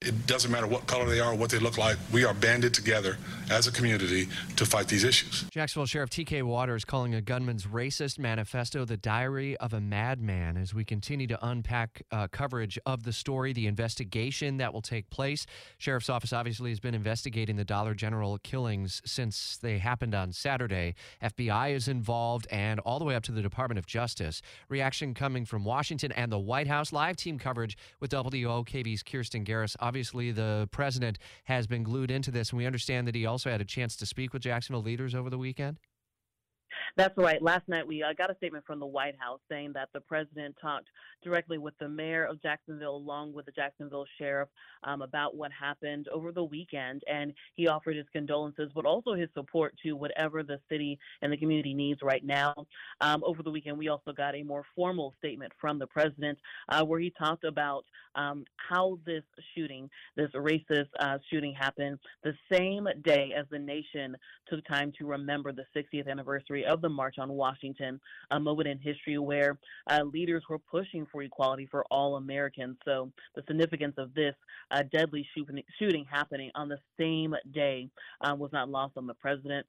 It doesn't matter what color they are what they look like. We are banded together as a community to fight these issues. Jacksonville Sheriff TK Waters calling a gunman's racist manifesto the diary of a madman as we continue to unpack uh, coverage of the story, the investigation that will take place. Sheriff's office obviously has been investigating the Dollar General killings since they happened on Saturday. FBI is involved and all the way up to the Department of Justice. Reaction coming from Washington and the White House. Live team coverage with WOKV's Kirstin Garriss obviously the president has been glued into this, and we understand that he also had a chance to speak with Jacksonville leaders over the weekend. That's right. Last night we uh, got a statement from the White House saying that the president talked directly with the mayor of Jacksonville along with the Jacksonville sheriff um, about what happened over the weekend. And he offered his condolences, but also his support to whatever the city and the community needs right now. Um, over the weekend, we also got a more formal statement from the president uh, where he talked about um, how this shooting, this racist uh, shooting happened the same day as the nation took time to remember the 60th anniversary of the March on Washington, a moment in history where uh, leaders were pushing for equality for all Americans. So the significance of this uh, deadly shooting, shooting happening on the same day uh, was not lost on the president.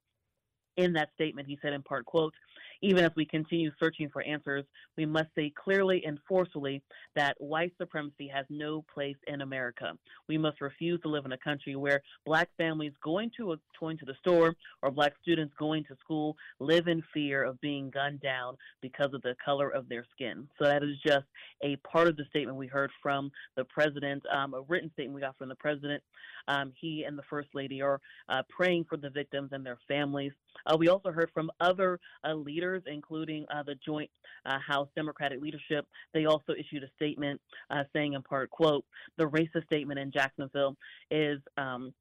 In that statement, he said in part, quote, even as we continue searching for answers, we must say clearly and forcefully that white supremacy has no place in America. We must refuse to live in a country where black families going to a, going to the store or black students going to school live in fear of being gunned down because of the color of their skin. So that is just a part of the statement we heard from the president, um, a written statement we got from the president. Um, he and the first lady are uh, praying for the victims and their families. Uh, we also heard from other uh, leaders, including uh, the joint uh, House Democratic leadership. They also issued a statement uh, saying, in part, "quote The racist statement in Jacksonville is." Um,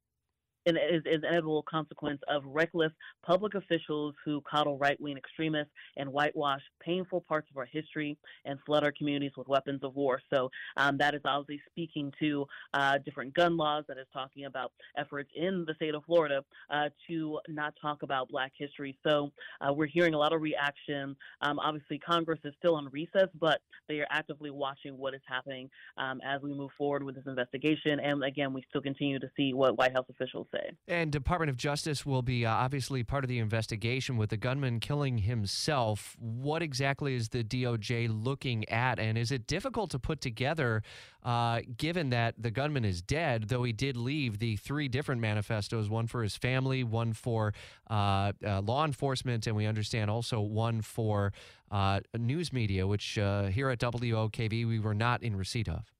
is, is an inevitable consequence of reckless public officials who coddle right wing extremists and whitewash painful parts of our history and flood our communities with weapons of war. So um, that is obviously speaking to uh, different gun laws, that is talking about efforts in the state of Florida uh, to not talk about black history. So uh, we're hearing a lot of reaction. Um, obviously, Congress is still on recess, but they are actively watching what is happening um, as we move forward with this investigation. And again, we still continue to see what White House officials say. And Department of Justice will be uh, obviously part of the investigation with the gunman killing himself. What exactly is the DOJ looking at, and is it difficult to put together, uh, given that the gunman is dead, though he did leave the three different manifestos: one for his family, one for uh, uh law enforcement, and we understand also one for uh, news media, which uh, here at WOKV we were not in receipt of.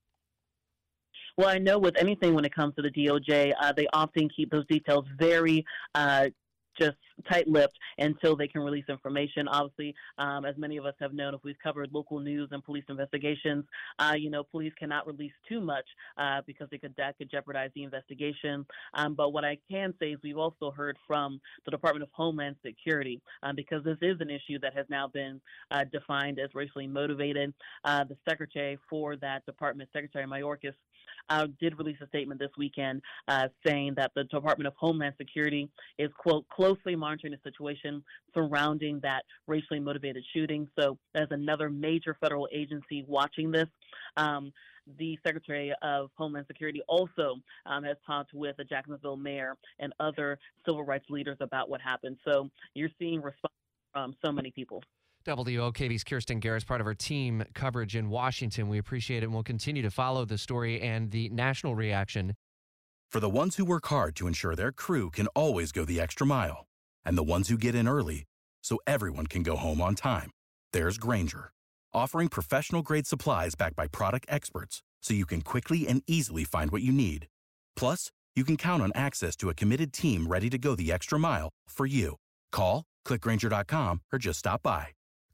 Well, I know with anything when it comes to the DOJ, uh, they often keep those details very uh, just tight-lipped until they can release information. Obviously, um, as many of us have known, if we've covered local news and police investigations, uh, you know, police cannot release too much uh, because they could that could jeopardize the investigation. Um, but what I can say is we've also heard from the Department of Homeland Security um, because this is an issue that has now been uh, defined as racially motivated. Uh, the secretary for that department, Secretary Mayorkas, uh, did release a statement this weekend uh, saying that the Department of Homeland Security is quote closely monitoring the situation surrounding that racially motivated shooting. So there's another major federal agency watching this. Um, the Secretary of Homeland Security also um, has talked with the Jacksonville mayor and other civil rights leaders about what happened. So you're seeing response from so many people. WOKV's Kirstin Garriss, part of our team coverage in Washington. We appreciate it and we'll continue to follow the story and the national reaction. For the ones who work hard to ensure their crew can always go the extra mile and the ones who get in early so everyone can go home on time. There's Grainger, offering professional grade supplies backed by product experts so you can quickly and easily find what you need. Plus, you can count on access to a committed team ready to go the extra mile for you. Call, clickgrainger.com, or just stop by.